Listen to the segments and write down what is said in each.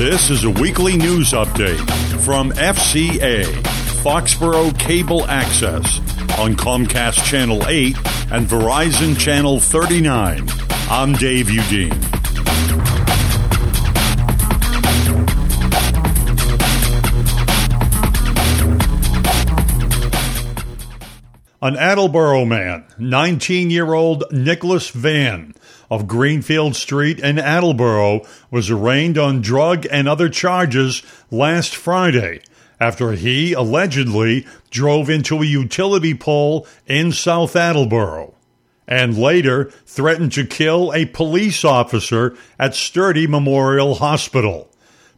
This is a weekly news update from FCA, Foxborough Cable Access, on Comcast Channel 8 and Verizon Channel 39. I'm Dave Udine. An Attleboro man, 19 year old Nicholas Van of Greenfield Street in Attleboro, was arraigned on drug and other charges last Friday after he allegedly drove into a utility pole in South Attleboro and later threatened to kill a police officer at Sturdy Memorial Hospital.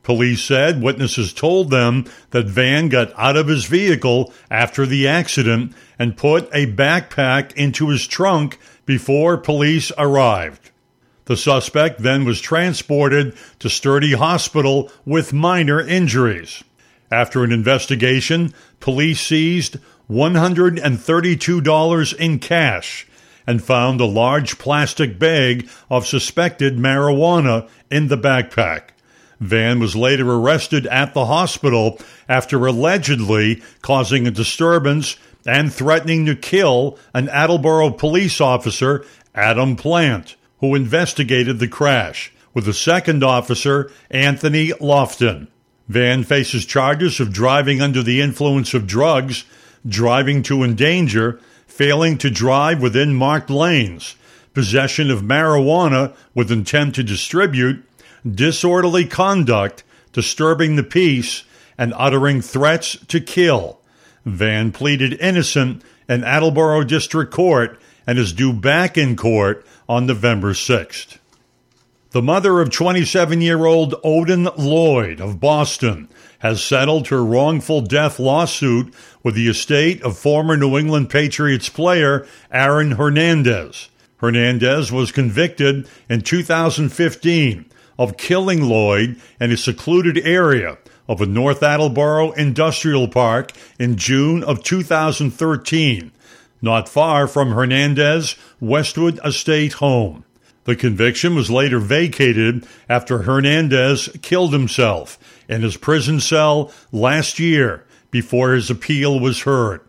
Police said witnesses told them that Van got out of his vehicle after the accident and put a backpack into his trunk before police arrived. The suspect then was transported to Sturdy Hospital with minor injuries. After an investigation, police seized $132 in cash and found a large plastic bag of suspected marijuana in the backpack. Van was later arrested at the hospital after allegedly causing a disturbance and threatening to kill an Attleboro police officer, Adam Plant, who investigated the crash, with a second officer, Anthony Lofton. Van faces charges of driving under the influence of drugs, driving to endanger, failing to drive within marked lanes, possession of marijuana with intent to distribute, disorderly conduct, disturbing the peace, and uttering threats to kill. Van pleaded innocent in Attleboro District Court and is due back in court on November 6th. The mother of 27 year old Odin Lloyd of Boston has settled her wrongful death lawsuit with the estate of former New England Patriots player Aaron Hernandez. Hernandez was convicted in 2015 of killing Lloyd in a secluded area of a North Attleboro industrial park in June of 2013, not far from Hernandez Westwood Estate home. The conviction was later vacated after Hernandez killed himself in his prison cell last year before his appeal was heard.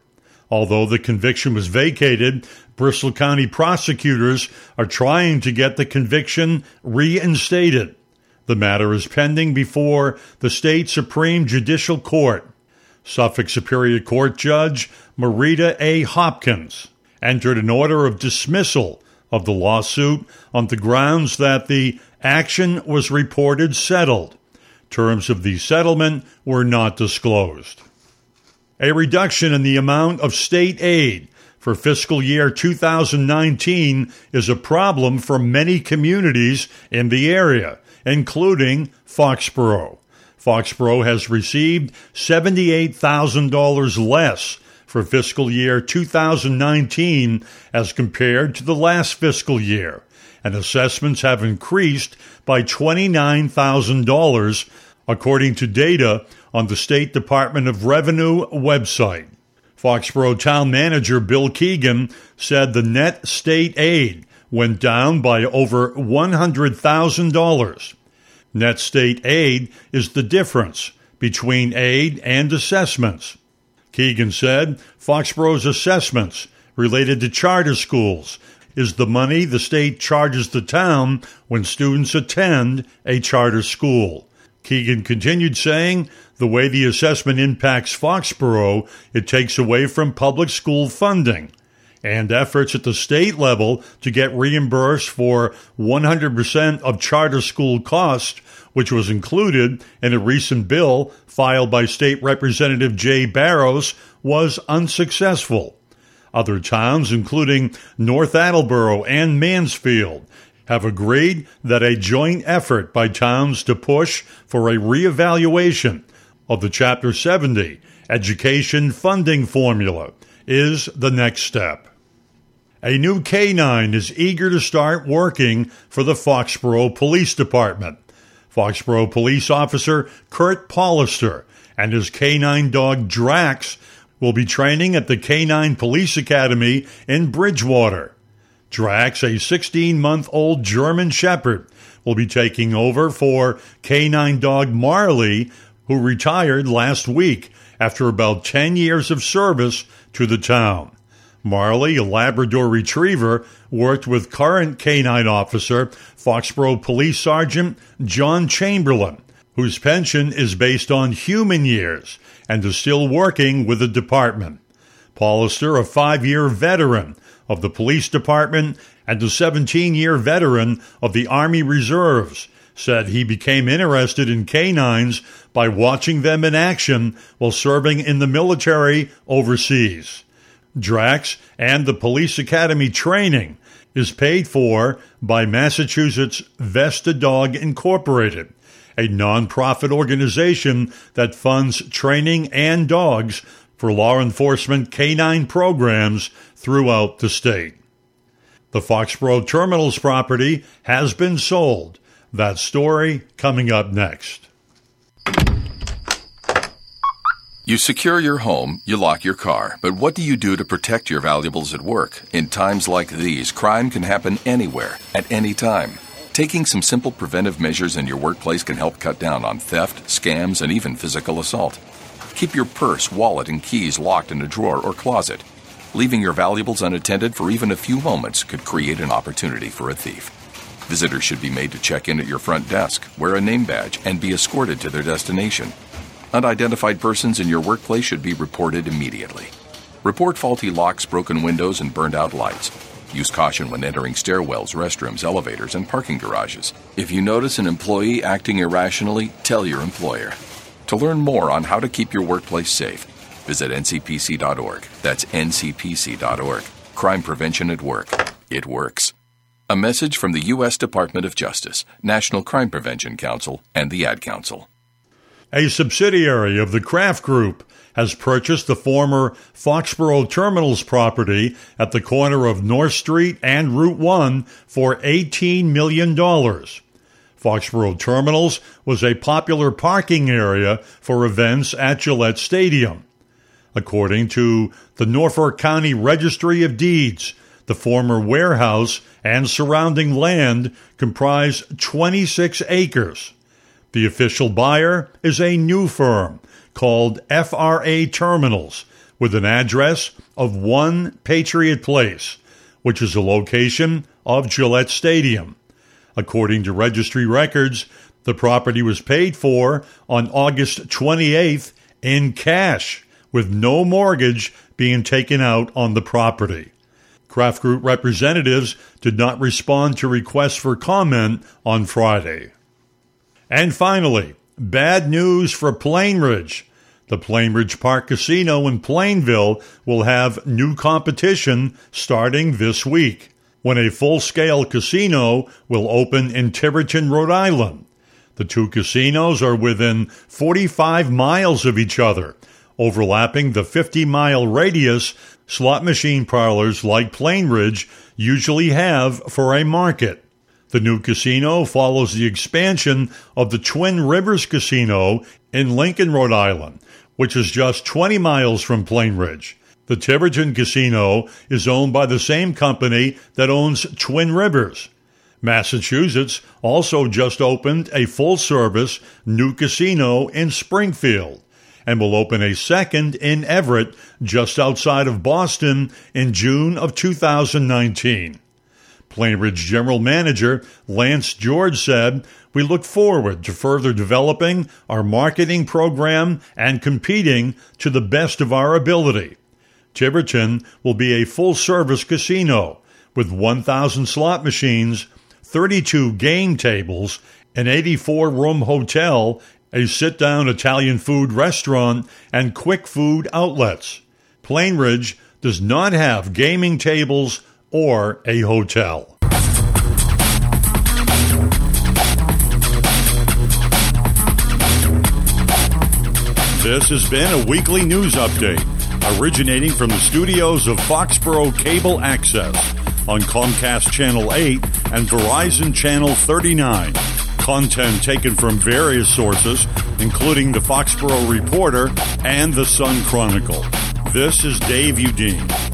Although the conviction was vacated, Bristol County prosecutors are trying to get the conviction reinstated. The matter is pending before the state Supreme Judicial Court. Suffolk Superior Court Judge Merita A. Hopkins entered an order of dismissal of the lawsuit on the grounds that the action was reported settled. Terms of the settlement were not disclosed. A reduction in the amount of state aid for fiscal year 2019 is a problem for many communities in the area including Foxborough. Foxborough has received $78,000 less for fiscal year 2019 as compared to the last fiscal year, and assessments have increased by $29,000 according to data on the State Department of Revenue website. Foxborough Town Manager Bill Keegan said the net state aid went down by over $100,000. Net state aid is the difference between aid and assessments. Keegan said Foxborough's assessments related to charter schools is the money the state charges the town when students attend a charter school. Keegan continued saying, the way the assessment impacts Foxborough, it takes away from public school funding and efforts at the state level to get reimbursed for 100% of charter school costs, which was included in a recent bill filed by State Representative Jay Barrows, was unsuccessful. Other towns, including North Attleboro and Mansfield, have agreed that a joint effort by towns to push for a reevaluation of the Chapter 70 education funding formula is the next step. A new canine is eager to start working for the Foxborough Police Department. Foxborough Police Officer Kurt Paulister and his canine dog Drax will be training at the Canine Police Academy in Bridgewater. Drax, a 16 month old German Shepherd, will be taking over for canine dog Marley, who retired last week after about 10 years of service to the town. Marley, a Labrador retriever, worked with current canine officer, Foxborough Police Sergeant John Chamberlain, whose pension is based on human years and is still working with the department. Paulister, a five year veteran of the police department and a 17 year veteran of the Army Reserves, said he became interested in canines by watching them in action while serving in the military overseas. Drax and the Police Academy training is paid for by Massachusetts Vesta Dog Incorporated, a nonprofit organization that funds training and dogs for law enforcement canine programs throughout the state. The Foxborough Terminals property has been sold. That story coming up next. You secure your home, you lock your car, but what do you do to protect your valuables at work? In times like these, crime can happen anywhere, at any time. Taking some simple preventive measures in your workplace can help cut down on theft, scams, and even physical assault. Keep your purse, wallet, and keys locked in a drawer or closet. Leaving your valuables unattended for even a few moments could create an opportunity for a thief. Visitors should be made to check in at your front desk, wear a name badge, and be escorted to their destination. Unidentified persons in your workplace should be reported immediately. Report faulty locks, broken windows, and burned out lights. Use caution when entering stairwells, restrooms, elevators, and parking garages. If you notice an employee acting irrationally, tell your employer. To learn more on how to keep your workplace safe, visit ncpc.org. That's ncpc.org. Crime prevention at work. It works. A message from the U.S. Department of Justice, National Crime Prevention Council, and the Ad Council a subsidiary of the Kraft Group, has purchased the former Foxborough Terminals property at the corner of North Street and Route 1 for $18 million. Foxborough Terminals was a popular parking area for events at Gillette Stadium. According to the Norfolk County Registry of Deeds, the former warehouse and surrounding land comprise 26 acres. The official buyer is a new firm called FRA Terminals with an address of 1 Patriot Place, which is a location of Gillette Stadium. According to registry records, the property was paid for on August 28th in cash, with no mortgage being taken out on the property. Kraft Group representatives did not respond to requests for comment on Friday. And finally, bad news for Plainridge. The Plainridge Park Casino in Plainville will have new competition starting this week when a full scale casino will open in Tiverton, Rhode Island. The two casinos are within 45 miles of each other, overlapping the 50 mile radius slot machine parlors like Plainridge usually have for a market. The new casino follows the expansion of the Twin Rivers Casino in Lincoln, Rhode Island, which is just 20 miles from Plainridge. The Tiverton Casino is owned by the same company that owns Twin Rivers. Massachusetts also just opened a full service new casino in Springfield and will open a second in Everett just outside of Boston in June of 2019. Plainridge General Manager Lance George said, We look forward to further developing our marketing program and competing to the best of our ability. Tiverton will be a full service casino with 1,000 slot machines, 32 game tables, an 84 room hotel, a sit down Italian food restaurant, and quick food outlets. Plainridge does not have gaming tables or a hotel. This has been a weekly news update originating from the studios of Foxborough Cable Access on Comcast Channel 8 and Verizon Channel 39. Content taken from various sources, including the Foxborough Reporter and the Sun Chronicle. This is Dave Udine.